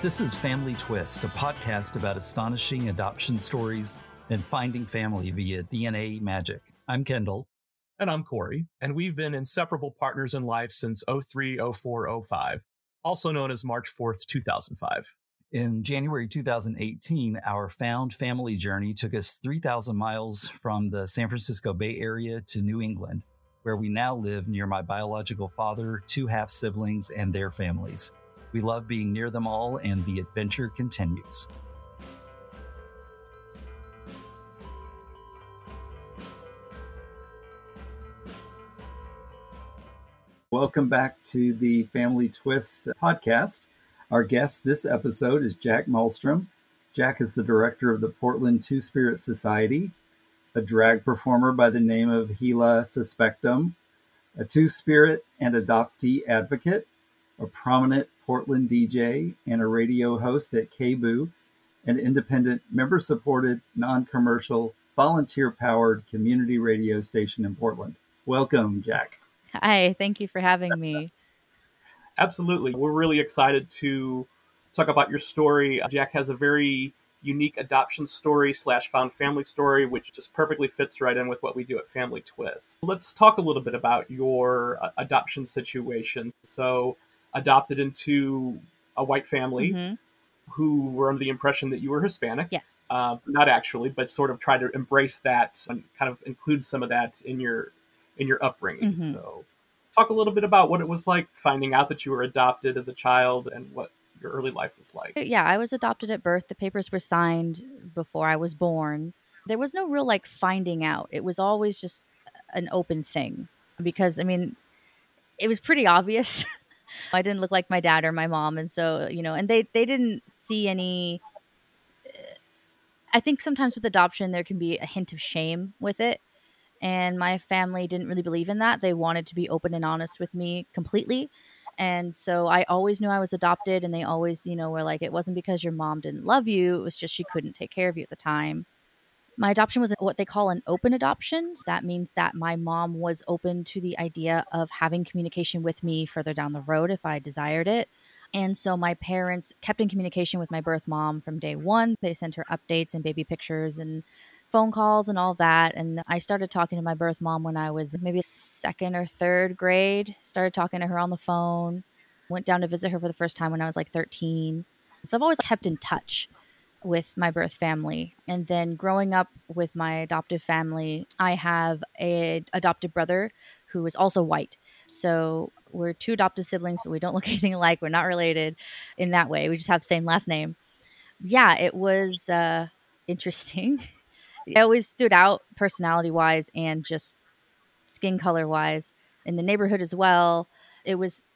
This is Family Twist, a podcast about astonishing adoption stories and finding family via DNA magic. I'm Kendall. And I'm Corey, and we've been inseparable partners in life since 03, 04, 05, also known as March 4th, 2005. In January 2018, our found family journey took us 3,000 miles from the San Francisco Bay Area to New England, where we now live near my biological father, two half siblings, and their families. We love being near them all, and the adventure continues. Welcome back to the Family Twist podcast. Our guest this episode is Jack Malstrom. Jack is the director of the Portland Two Spirit Society, a drag performer by the name of Gila Suspectum, a two spirit and adoptee advocate, a prominent Portland DJ, and a radio host at KBOO, an independent, member supported, non commercial, volunteer powered community radio station in Portland. Welcome, Jack. Hi, thank you for having me. Absolutely. We're really excited to talk about your story. Jack has a very unique adoption story slash found family story, which just perfectly fits right in with what we do at Family Twist. Let's talk a little bit about your uh, adoption situation. So, adopted into a white family mm-hmm. who were under the impression that you were Hispanic. Yes. Uh, not actually, but sort of try to embrace that and kind of include some of that in your in your upbringing. Mm-hmm. So, talk a little bit about what it was like finding out that you were adopted as a child and what your early life was like. Yeah, I was adopted at birth. The papers were signed before I was born. There was no real like finding out. It was always just an open thing because I mean, it was pretty obvious I didn't look like my dad or my mom, and so you know, and they they didn't see any. Uh, I think sometimes with adoption there can be a hint of shame with it, and my family didn't really believe in that. They wanted to be open and honest with me completely. And so I always knew I was adopted, and they always, you know, were like, it wasn't because your mom didn't love you, it was just she couldn't take care of you at the time. My adoption was what they call an open adoption. So that means that my mom was open to the idea of having communication with me further down the road if I desired it. And so my parents kept in communication with my birth mom from day one. They sent her updates and baby pictures and phone calls and all that. And I started talking to my birth mom when I was maybe second or third grade. Started talking to her on the phone. Went down to visit her for the first time when I was like 13. So I've always kept in touch with my birth family and then growing up with my adoptive family i have a adopted brother who is also white so we're two adopted siblings but we don't look anything alike we're not related in that way we just have the same last name yeah it was uh, interesting it always stood out personality wise and just skin color wise in the neighborhood as well it was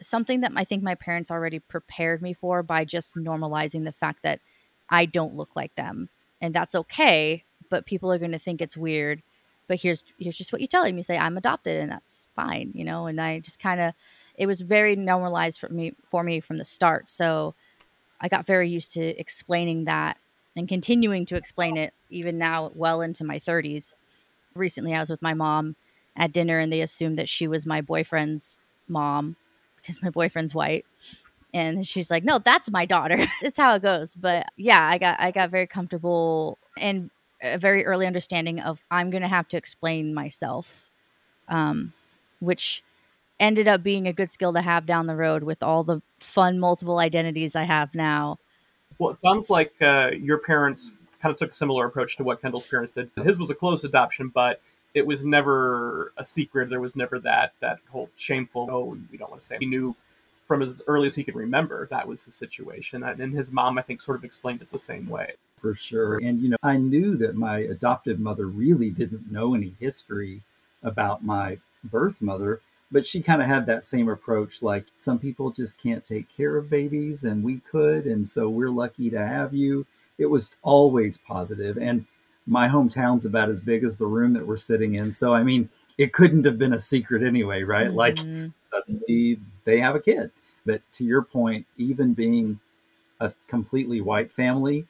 something that i think my parents already prepared me for by just normalizing the fact that I don't look like them. And that's okay, but people are going to think it's weird. But here's here's just what you tell them. You say I'm adopted and that's fine, you know? And I just kind of it was very normalized for me for me from the start. So I got very used to explaining that and continuing to explain it even now well into my 30s. Recently I was with my mom at dinner and they assumed that she was my boyfriend's mom because my boyfriend's white. And she's like no that's my daughter. It's how it goes. But yeah i got i got very comfortable and a very early understanding of i'm gonna have to explain myself um, which ended up being a good skill to have down the road with all the fun multiple identities i have now well it sounds like uh, your parents kind of took a similar approach to what kendall's parents did his was a closed adoption but it was never a secret there was never that that whole shameful oh we don't want to say he knew from as early as he could remember, that was the situation. And his mom, I think, sort of explained it the same way. For sure. And, you know, I knew that my adoptive mother really didn't know any history about my birth mother, but she kind of had that same approach like some people just can't take care of babies and we could. And so we're lucky to have you. It was always. And my hometown's about as big as the room that we're sitting in. So, I mean, it couldn't have been a secret anyway, right? Mm-hmm. Like suddenly they have a kid. But to your point, even being a completely white family,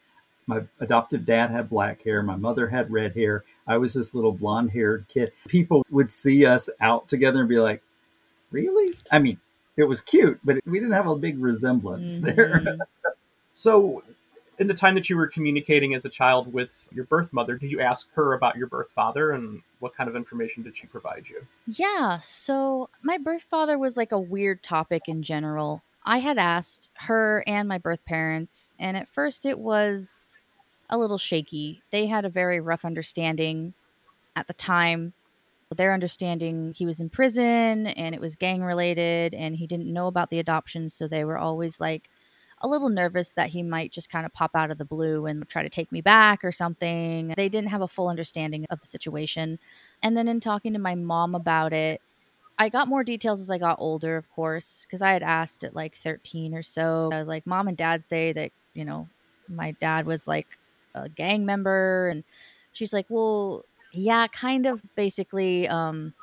My adoptive dad had black hair. My mother had red hair. I was this little blonde haired kid. People would see us out together and be like, really? I mean, it was cute, but we didn't have a big resemblance mm-hmm. there. so, in the time that you were communicating as a child with your birth mother, did you ask her about your birth father and what kind of information did she provide you? Yeah, so my birth father was like a weird topic in general. I had asked her and my birth parents, and at first it was a little shaky. They had a very rough understanding at the time. Their understanding he was in prison and it was gang related, and he didn't know about the adoption, so they were always like, a little nervous that he might just kind of pop out of the blue and try to take me back or something. They didn't have a full understanding of the situation. And then in talking to my mom about it, I got more details as I got older, of course, because I had asked at like 13 or so. I was like, Mom and Dad say that, you know, my dad was like a gang member. And she's like, Well, yeah, kind of basically. Um,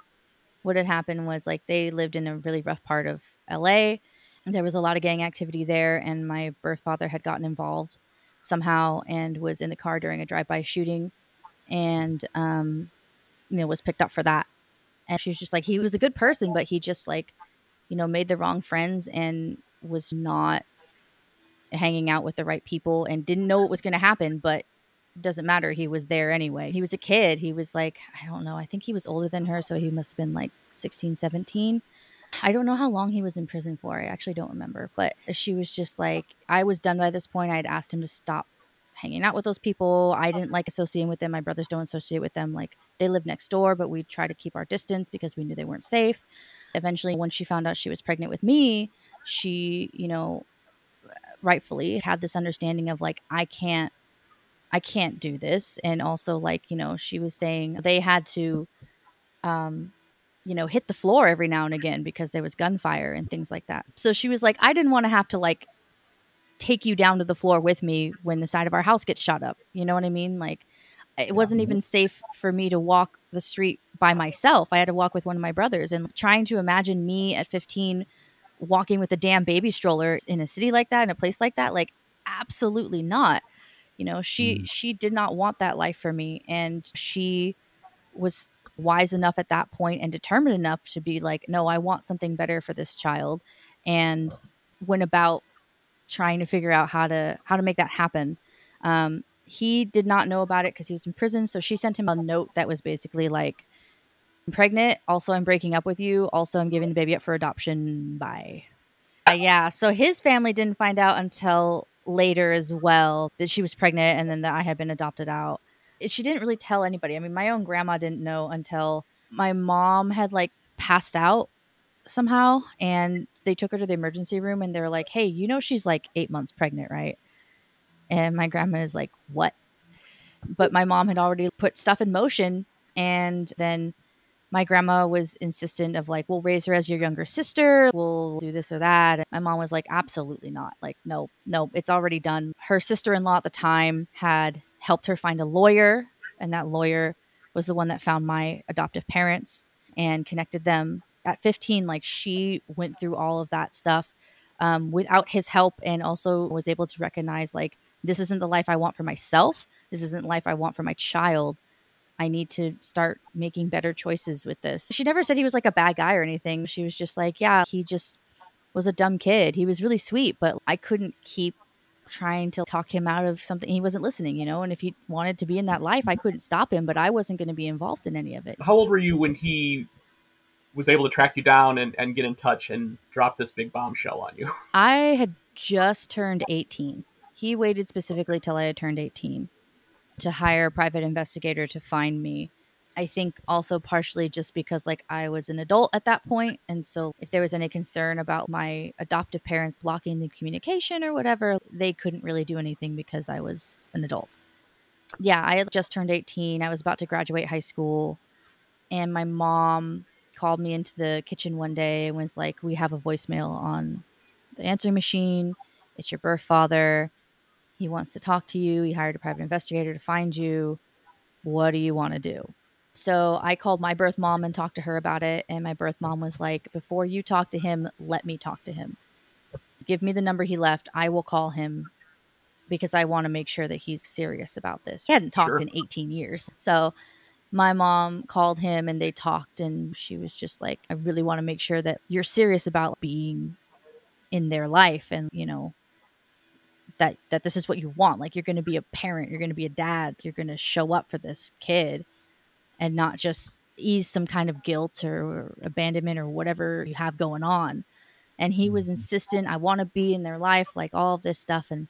what had happened was like they lived in a really rough part of LA there was a lot of gang activity there, and my birth father had gotten involved somehow and was in the car during a drive-by shooting, and um, you know was picked up for that. And she was just like, he was a good person, but he just like, you know, made the wrong friends and was not hanging out with the right people and didn't know what was going to happen, but doesn't matter. He was there anyway. He was a kid. He was like, I don't know. I think he was older than her. So he must have been like 16, 17. I don't know how long he was in prison for. I actually don't remember. But she was just like, I was done by this point. I had asked him to stop hanging out with those people. I didn't like associating with them. My brothers don't associate with them. Like they live next door, but we try to keep our distance because we knew they weren't safe. Eventually, when she found out she was pregnant with me, she, you know, rightfully had this understanding of like, I can't, I can't do this. And also, like, you know, she was saying they had to, um, you know, hit the floor every now and again because there was gunfire and things like that. So she was like, I didn't want to have to like take you down to the floor with me when the side of our house gets shot up. You know what I mean? Like, it wasn't even safe for me to walk the street by myself. I had to walk with one of my brothers and trying to imagine me at 15 walking with a damn baby stroller in a city like that in a place like that like absolutely not. You know, she mm. she did not want that life for me and she was wise enough at that point and determined enough to be like, no, I want something better for this child, and went about trying to figure out how to how to make that happen. Um, he did not know about it because he was in prison, so she sent him a note that was basically like, "I'm pregnant. Also, I'm breaking up with you. Also, I'm giving the baby up for adoption. Bye." Uh, yeah, so his family didn't find out until later as well that she was pregnant and then that I had been adopted out she didn't really tell anybody. I mean, my own grandma didn't know until my mom had like passed out somehow and they took her to the emergency room and they're like, "Hey, you know she's like 8 months pregnant, right?" And my grandma is like, "What?" But my mom had already put stuff in motion and then my grandma was insistent of like, we'll raise her as your younger sister. We'll do this or that. And my mom was like, absolutely not. Like, no, no, it's already done. Her sister in law at the time had helped her find a lawyer, and that lawyer was the one that found my adoptive parents and connected them. At 15, like she went through all of that stuff um, without his help, and also was able to recognize like this isn't the life I want for myself. This isn't life I want for my child. I need to start making better choices with this. She never said he was like a bad guy or anything. She was just like, yeah, he just was a dumb kid. He was really sweet, but I couldn't keep trying to talk him out of something he wasn't listening, you know. And if he wanted to be in that life, I couldn't stop him, but I wasn't going to be involved in any of it. How old were you when he was able to track you down and, and get in touch and drop this big bombshell on you? I had just turned 18. He waited specifically till I had turned 18 to hire a private investigator to find me I think also partially just because like I was an adult at that point and so if there was any concern about my adoptive parents blocking the communication or whatever, they couldn't really do anything because I was an adult. Yeah, I had just turned 18. I was about to graduate high school and my mom called me into the kitchen one day and was like, "We have a voicemail on the answering machine. It's your birth father. He wants to talk to you. He hired a private investigator to find you. What do you want to do?" So I called my birth mom and talked to her about it. And my birth mom was like, Before you talk to him, let me talk to him. Give me the number he left. I will call him because I want to make sure that he's serious about this. He hadn't talked Sure. in 18 years. So my mom called him and they talked and she was just like I really want to make sure that you're serious about being in their life and you know that that this is what you want like you're going to be a parent you're going to be a dad you're going to show up for this kid and not just ease some kind of guilt or, abandonment or whatever you have going on. And he was Mhm. insistent i want to be in their life like all of this stuff and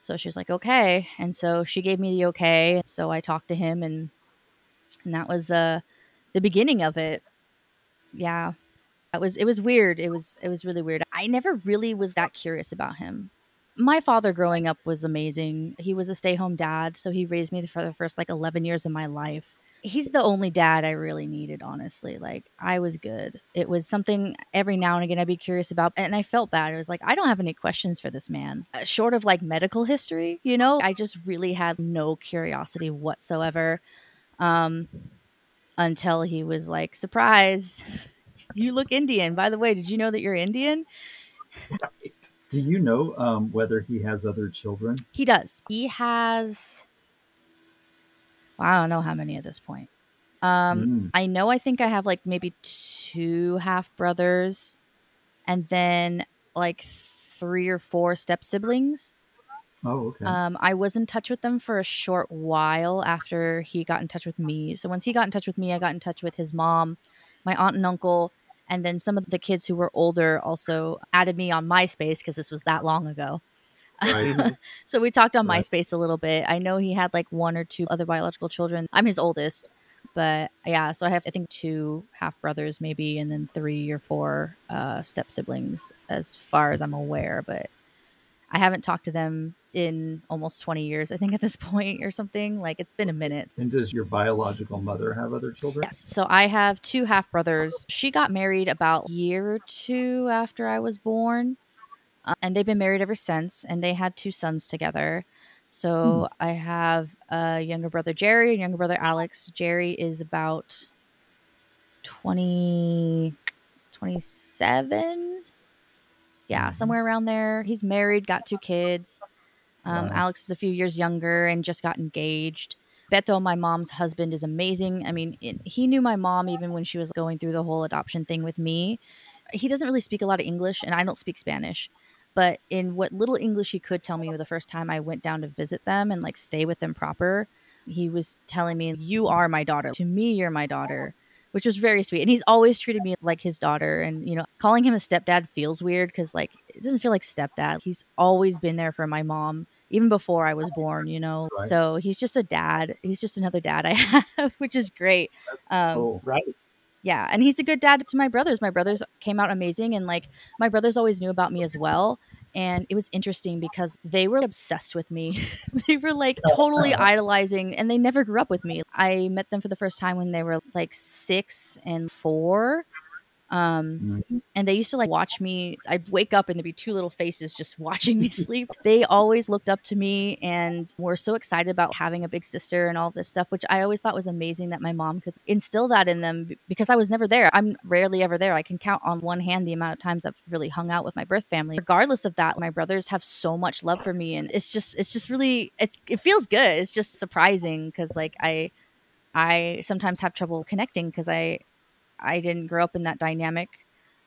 so she was like okay. And so she gave me the okay so i talked to him and and that was uh the beginning of it. Yeah. It was it was weird it was it was really weird. I never really was that curious about him my father growing up was amazing. He was a stay-home dad so he raised me for the first like 11 years of my life. He's the only dad i really needed honestly like i was good. It was something every now and again i'd be curious about and i felt bad. It was like i don't have any questions for this man. Uh, short of like medical history you know i just really had no curiosity whatsoever um until he was like surprise you look indian. By the way did you know that you're indian. Do you know um, whether he has other children? He does. He has. Well, I don't know how many at this point. Um, Mm. I know. I think I have like maybe two half brothers, and then like three or four step siblings. Oh, okay. Um, I was in touch with them for a short while after he got in touch with me. So once he got in touch with me, I got in touch with his mom, my aunt and uncle, and then some of the kids who were older also added me on MySpace because this was that long ago. Right. so we talked on Right. MySpace a little bit. I know he had like one or two other biological children. I'm his oldest, but yeah, so I have I think two half brothers maybe, and then three or four uh, step siblings as far as I'm aware. But I haven't talked to them in almost 20 years. I think at this point or something. Like it's been a minute. and does your biological mother have other children? Yes. So I have two half brothers. She got married about a year or two after I was born. Uh, and they've been married ever since. And they had two sons together. So I have a younger brother, Jerry, and younger brother, Alex. Jerry is about 20, 27. Yeah, Mhm. somewhere around there. He's married, got two kids. Um, Wow. Alex is a few years younger and just got engaged. Beto, my mom's husband, is amazing. I mean, it, he knew my mom even when she was going through the whole adoption thing with me. He doesn't really speak a lot of English, and I don't speak Spanish. But in what little English he could tell me the first time I went down to visit them and like stay with them proper, he was telling me, You are my daughter. To me, you're my daughter, which was very sweet. And he's always treated me like his daughter. And, you know, calling him a stepdad feels weird because, like, it doesn't feel like stepdad. He's always been there for my mom, even before I was born, you know? Right. So he's just a dad. He's just another dad I have, which is great. Um, Oh, Right. yeah and he's a good dad to my brothers my brothers came out amazing and like my brothers always knew about me as well and it was interesting because they were obsessed with me. They were like oh, totally idolizing and they never grew up with me. I met them for the first time when they were like six and four um Mhm. and they used to like watch me i'd wake up and there'd be two little faces just watching me sleep. They always looked up to me and were so excited about having a big sister and all this stuff which i always thought was amazing that my mom could instill that in them because i was never there. I'm rarely ever there. I can count on one hand the amount of times i've really hung out with my birth family. Regardless of that my brothers have so much love for me and it's just it's just really it's it feels good. It's just surprising because like i i sometimes have trouble connecting because i I didn't grow up in that dynamic,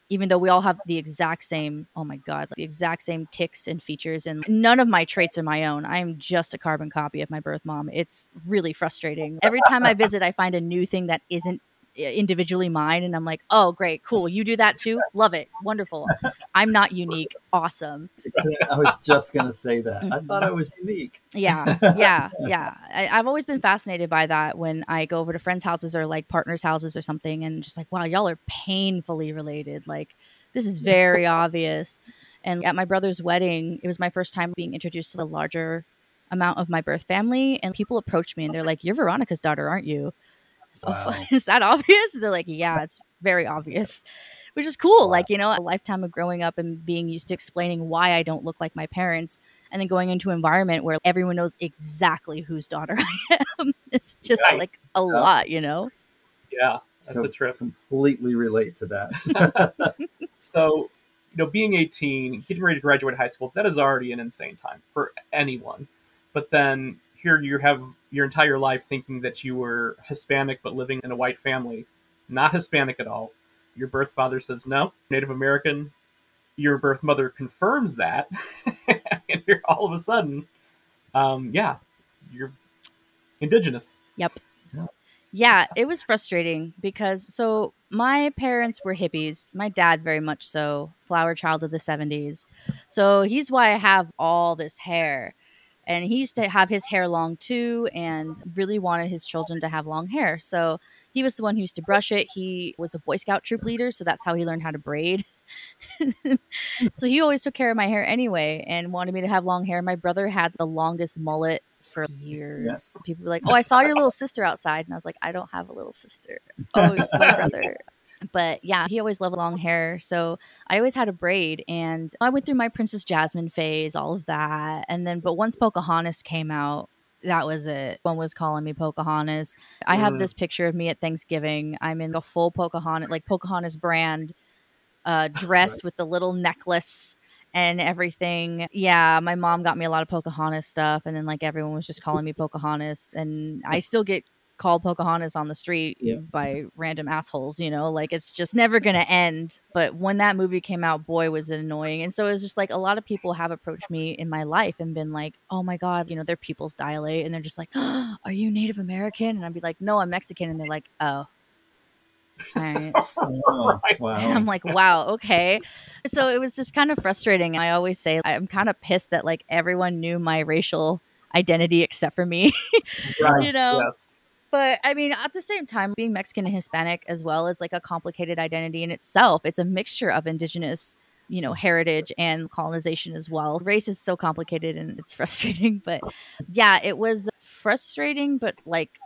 even though we all have the exact same, oh my God, like the exact same tics and features. And none of my traits are my own. I'm just a carbon copy of my birth mom. It's really frustrating. Every time I visit, I find a new thing that isn't eh, individually mine. And I'm like, oh, great, cool. You do that too? Love it. Wonderful. I'm not unique. Awesome. I was just going to say that. I mm-hmm. thought I was unique. Yeah, yeah, yeah. I, I've always been fascinated by that when I go over to friends' houses or like partners' houses or something, and just like, wow, y'all are painfully related. Like, this is very obvious. And at my brother's wedding, it was my first time being introduced to the larger amount of my birth family, and people approached me and they're like, "You're Veronica's daughter, aren't you?" So, oh, Wow. is that obvious? They're like, "Yeah, it's very obvious." Which is cool, Wow. like you know, a lifetime of growing up and being used to explaining why I don't look like my parents, and then going into an environment where everyone knows exactly whose daughter I am. It's just Right. like a lot, you know? Yeah. That's So a trip. Completely relate to that. So you know, being 18, getting ready to graduate high school, that is already an insane time for anyone. But then here you have your entire life thinking that you were Hispanic but living in a white family, not Hispanic at all. Your birth father says no, Native American. Your birth mother confirms that, and you're all of a sudden, um, yeah, you're indigenous. Yep. Yeah, it was frustrating because so my parents were hippies. My dad very much so, flower child of the 70s. So he's why I have all this hair. And he used to have his hair long too and really wanted his children to have long hair. So he was the one who used to brush it. He was a Boy Scout troop leader, so that's how he learned how to braid. so he always took care of my hair anyway and wanted me to have long hair. My brother had the longest mullet for years. Yeah. People were like, "Oh, I saw your little sister outside," and I was like, "I don't have a little sister. Oh, my brother." But yeah, he always loved long hair, so I always had a braid, and I went through my Princess Jasmine phase, all of that, and then but once Pocahontas came out, that was it. One was calling me Pocahontas. I have mm. this picture of me at Thanksgiving. I'm in a full Pocahontas, like Pocahontas brand uh, dress right. with the little necklace and everything. Yeah, my mom got me a lot of Pocahontas stuff, and then like everyone was just calling me Pocahontas, and I still get called Pocahontas on the street yeah. by random assholes, you know, like it's just never going to end. But when that movie came out, boy, was it annoying. And so it was just like a lot of people have approached me in my life and been like, oh my God, you know, their peoples dilate. And they're just like, oh, are you Native American? And I'd be like, no, I'm Mexican. And they're like, oh, Right. oh, wow. And I'm like, wow, okay. So it was just kind of frustrating. I always say I'm kind of pissed that like everyone knew my racial identity except for me. right. You know? Yes. But I mean, at the same time, being Mexican and Hispanic as well is like a complicated identity in itself. It's a mixture of indigenous, you know, heritage and colonization as well. Race is so complicated and it's frustrating. But yeah, it was frustrating, but like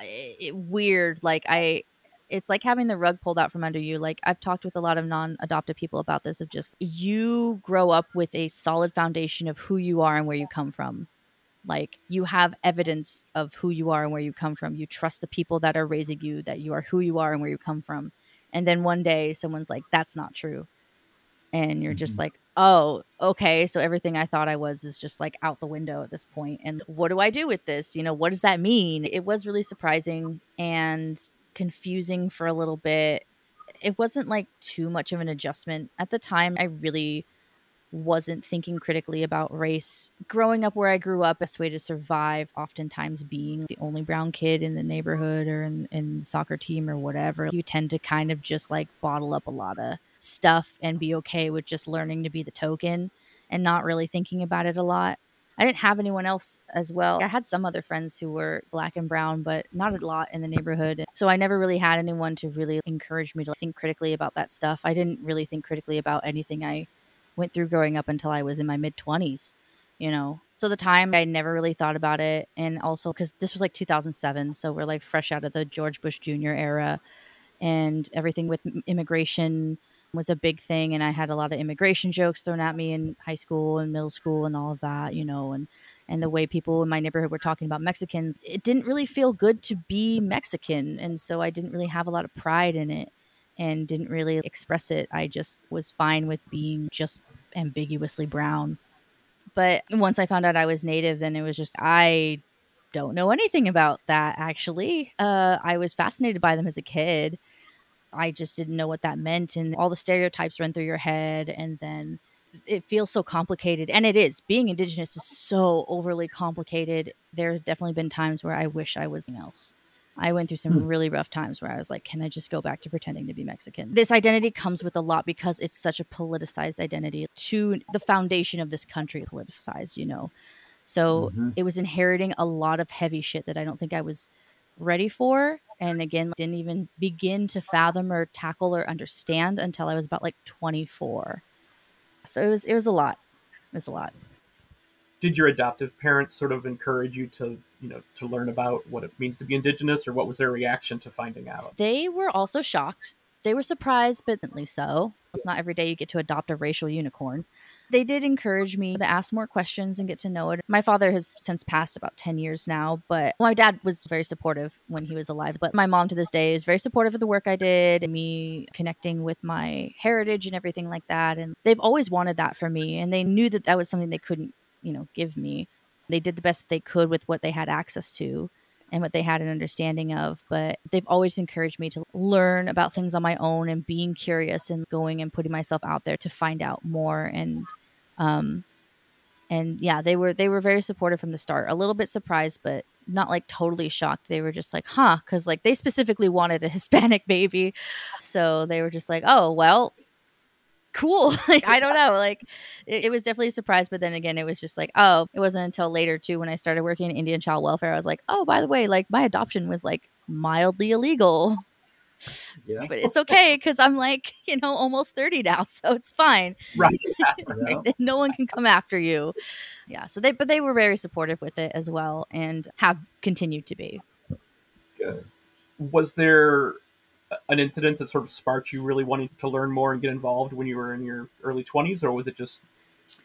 it, weird. Like I, it's like having the rug pulled out from under you. Like I've talked with a lot of non-adopted people about this of just you grow up with a solid foundation of who you are and where you come from. Like you have evidence of who you are and where you come from. You trust the people that are raising you that you are who you are and where you come from. And then one day someone's like that's not true. And you're just mm-hmm. like, "Oh, okay, so everything I thought I was is just like out the window at this point. And what do I do with this? You know, what does that mean?" It was really surprising and confusing for a little bit. It wasn't like too much of an adjustment. At the time, I really wasn't thinking critically about race. Growing up where I grew up, best way to survive, oftentimes being the only brown kid in the neighborhood or in, in soccer team or whatever, you tend to kind of just like bottle up a lot of stuff and be okay with just learning to be the token and not really thinking about it a lot. I didn't have anyone else as well. I had some other friends who were black and brown, but not a lot in the neighborhood. So I never really had anyone to really encourage me to think critically about that stuff. I didn't really think critically about anything I went through growing up until I was in my mid 20s, you know. So the time I never really thought about it. And also because this was like 2007. So we're like fresh out of the George Bush Jr. era and everything with immigration was a big thing and I had a lot of immigration jokes thrown at me in high school and middle school and all of that, you know, and and the way people in my neighborhood were talking about Mexicans, it didn't really feel good to be Mexican and so I didn't really have a lot of pride in it and didn't really express it. I just was fine with being just ambiguously brown. But once I found out I was native, then it was just I don't know anything about that actually. Uh, I was fascinated by them as a kid I just didn't know what that meant. And all the stereotypes run through your head. And then it feels so complicated. And it is. Being Indigenous is so overly complicated. There's definitely been times where I wish I was something else. I went through some hmm. really rough times where I was like, can I just go back to pretending to be Mexican? This identity comes with a lot because it's such a politicized identity to the foundation of this country, politicized, you know? So mm-hmm. it was inheriting a lot of heavy shit that I don't think I was ready for and again didn't even begin to fathom or tackle or understand until I was about like 24. So it was it was a lot. It was a lot. Did your adoptive parents sort of encourage you to, you know, to learn about what it means to be indigenous or what was their reaction to finding out? They were also shocked. They were surprised, but so. It's not every day you get to adopt a racial unicorn. they did encourage me to ask more questions and get to know it. My father has since passed about 10 years now, but my dad was very supportive when he was alive. But my mom to this day is very supportive of the work I did me connecting with my heritage and everything like that. And they've always wanted that for me. And they knew that that was something they couldn't, you know, give me. They did the best they could with what they had access to and what they had an understanding of. But they've always encouraged me to learn about things on my own and being curious and going and putting myself out there to find out more. And, um, and yeah, they were they were very supportive from the start. A little bit surprised, but not like totally shocked. They were just like, huh, because like they specifically wanted a Hispanic baby, so they were just like, oh well, cool. like I don't know. Like it, it, was definitely a surprise, but then again, it was just like, oh, it wasn't until later too when I started working in Indian child welfare. I was like, oh, by the way, like my adoption was like mildly illegal. Yeah. But it's okay because I'm like, you know, almost 30 now, so it's fine. Right. no one can come after you. Yeah. So they, but they were very supportive with it as well and have continued to be. Good. Was there an incident that sort of sparked you really wanting to learn more and get involved when you were in your early 20s or was it just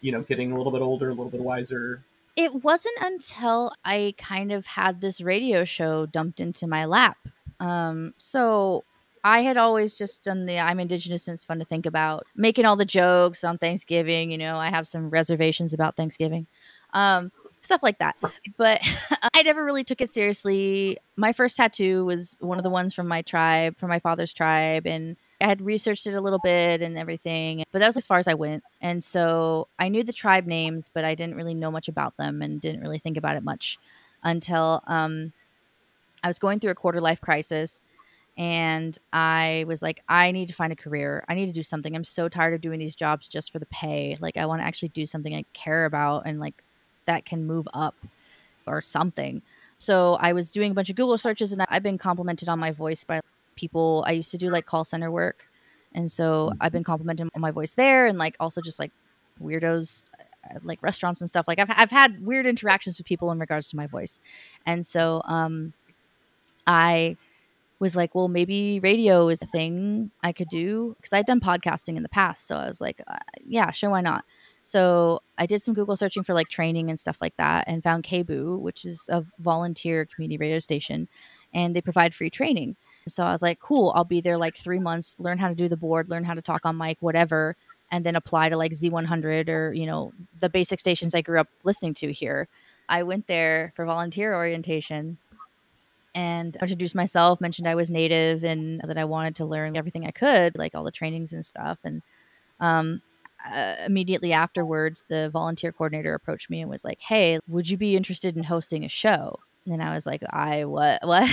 you know getting a little bit older a little bit wiser? It wasn't until i kind of had this radio show dumped into my lap. Um, so i had always just done the i'm indigenous and it's fun to think about making all the jokes on thanksgiving you know i have some reservations about thanksgiving. Um, stuff like that. But I never really took it seriously. My first tattoo was one of the ones from my tribe, from my father's tribe, and I had researched it a little bit and everything, but that was as far as I went. And so I knew the tribe names, but I didn't really know much about them and didn't really think about it much until um, I was going through a quarter life crisis. And I was like, I need to find a career. I need to do something. I'm so tired of doing these jobs just for the pay. Like, I want to actually do something I care about and like that can move up or something. So I was doing a bunch of Google searches and I've been complimented on my voice by people. I used to do like call center work. And so I've been complimented on my voice there and like also just like weirdos uh, like restaurants and stuff. Like I've, I've had weird interactions with people in regards to my voice. And so um, I was like, well, maybe radio is a thing I could do because I'd done podcasting in the past. So I was like, uh, yeah, sure, why not? So I did some Google searching for like training and stuff like that and found KBOO, which is a volunteer community radio station, and they provide free training. So I was like, cool, I'll be there like three months, learn how to do the board, learn how to talk on mic, whatever, and then apply to like Z100 or, you know, the basic stations I grew up listening to here. I went there for volunteer orientation and introduced myself, mentioned I was native and that I wanted to learn everything I could, like all the trainings and stuff. And um, uh, immediately afterwards, the volunteer coordinator approached me and was like, "Hey, would you be interested in hosting a show?" And I was like, "I what what?"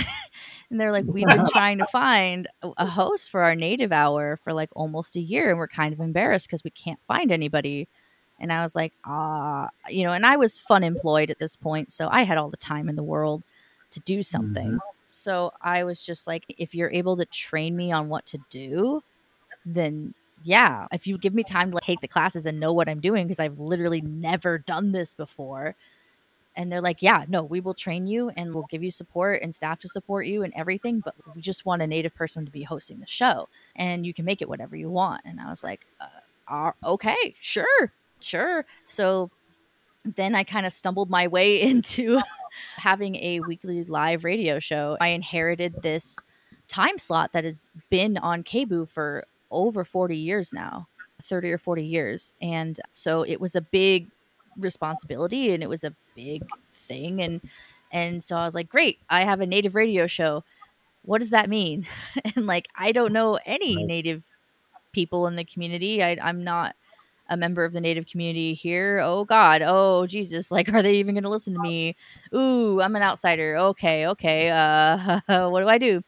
and they're like, "We've been trying to find a host for our native hour for like almost a year, and we're kind of embarrassed because we can't find anybody." And I was like, "Ah, you know," and I was fun employed at this point, so I had all the time in the world to do something. Mm-hmm. So I was just like, if you're able to train me on what to do, then yeah, if you give me time to like, take the classes and know what I'm doing, because I've literally never done this before. And they're like, yeah, no, we will train you and we'll give you support and staff to support you and everything. But we just want a native person to be hosting the show and you can make it whatever you want. And I was like, uh, okay, sure, sure. So then I kind of stumbled my way into having a weekly live radio show. I inherited this time slot that has been on KBOO for over 40 years now 30 or 40 years and so it was a big responsibility and it was a big thing and and so i was like great i have a native radio show. What does that mean? And like i don't know any native people in the community. I, i'm not a member of the native community here. Oh god. Oh jesus. Like are they even going to listen to me? Ooh i'm an outsider. Okay okay uh what do i do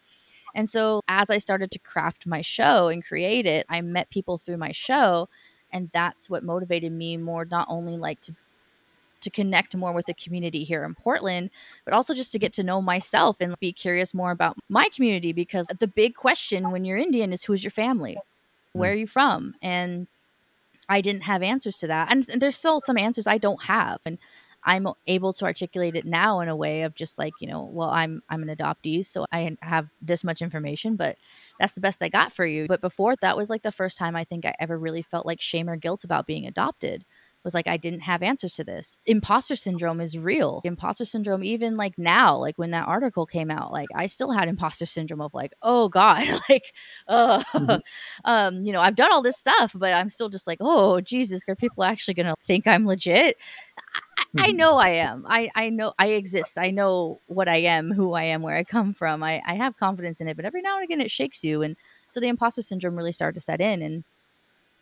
and so as I started to craft my show and create it, I met people through my show. And that's what motivated me more, not only like to to connect more with the community here in Portland, but also just to get to know myself and be curious more about my community because the big question when you're Indian is who's your family? Where are mm. you from? And I didn't have answers to that. And, and there's still some answers I don't have. And I'm able to articulate it now in a way of just like, you know, well, I'm I'm an adoptee, so I have this much information, but that's the best I got for you. But before that was like the first time I think I ever really felt like shame or guilt about being adopted. was like I didn't have answers to this. Imposter syndrome is real. Imposter syndrome even like now, like when that article came out, like I still had imposter syndrome of like, oh god, like uh mm-hmm. um, you know, I've done all this stuff, but I'm still just like, oh Jesus, are people actually going to think I'm legit? I, mm-hmm. know I am. I, I know I exist. I know what I am, who I am, where I come from. I, I have confidence in it, but every now and again it shakes you. And so the imposter syndrome really started to set in. And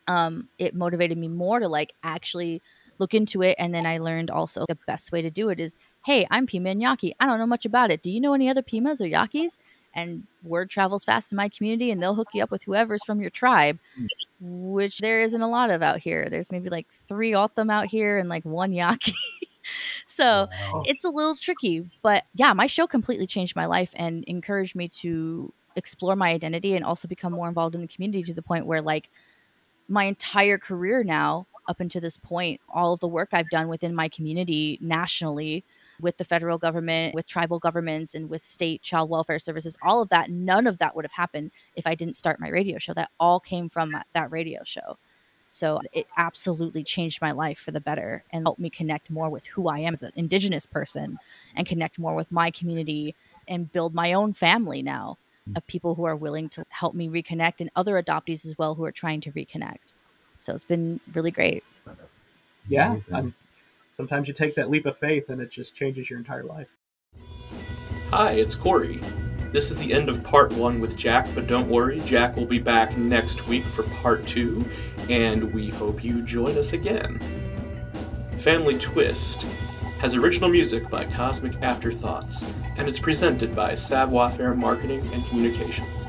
um, it motivated me more to like actually look into it. And then I learned also the best way to do it is, hey, I'm Pima and Yaqui. I don't know much about it. Do you know any other Pimas or Yaquis? And word travels fast in my community, and they'll hook you up with whoever's from your tribe, mm. which there isn't a lot of out here. There's maybe like three O'odham out here and like one Yaqui. so wow. it's a little tricky. But yeah, my show completely changed my life and encouraged me to explore my identity and also become more involved in the community to the point where like my entire career now up until this point all of the work i've done within my community nationally with the federal government with tribal governments and with state child welfare services all of that none of that would have happened if i didn't start my radio show that all came from that radio show so it absolutely changed my life for the better and helped me connect more with who i am as an indigenous person and connect more with my community and build my own family now mm. of people who are willing to help me reconnect and other adoptees as well who are trying to reconnect. So it's been really great. Yeah. Sometimes you take that leap of faith and it just changes your entire life. Hi, it's Corey. This is the end of part one with Jack, but don't worry, Jack will be back next week for part two, and we hope you join us again. Family Twist has original music by Cosmic Afterthoughts, and it's presented by Savoir Faire Marketing and Communications.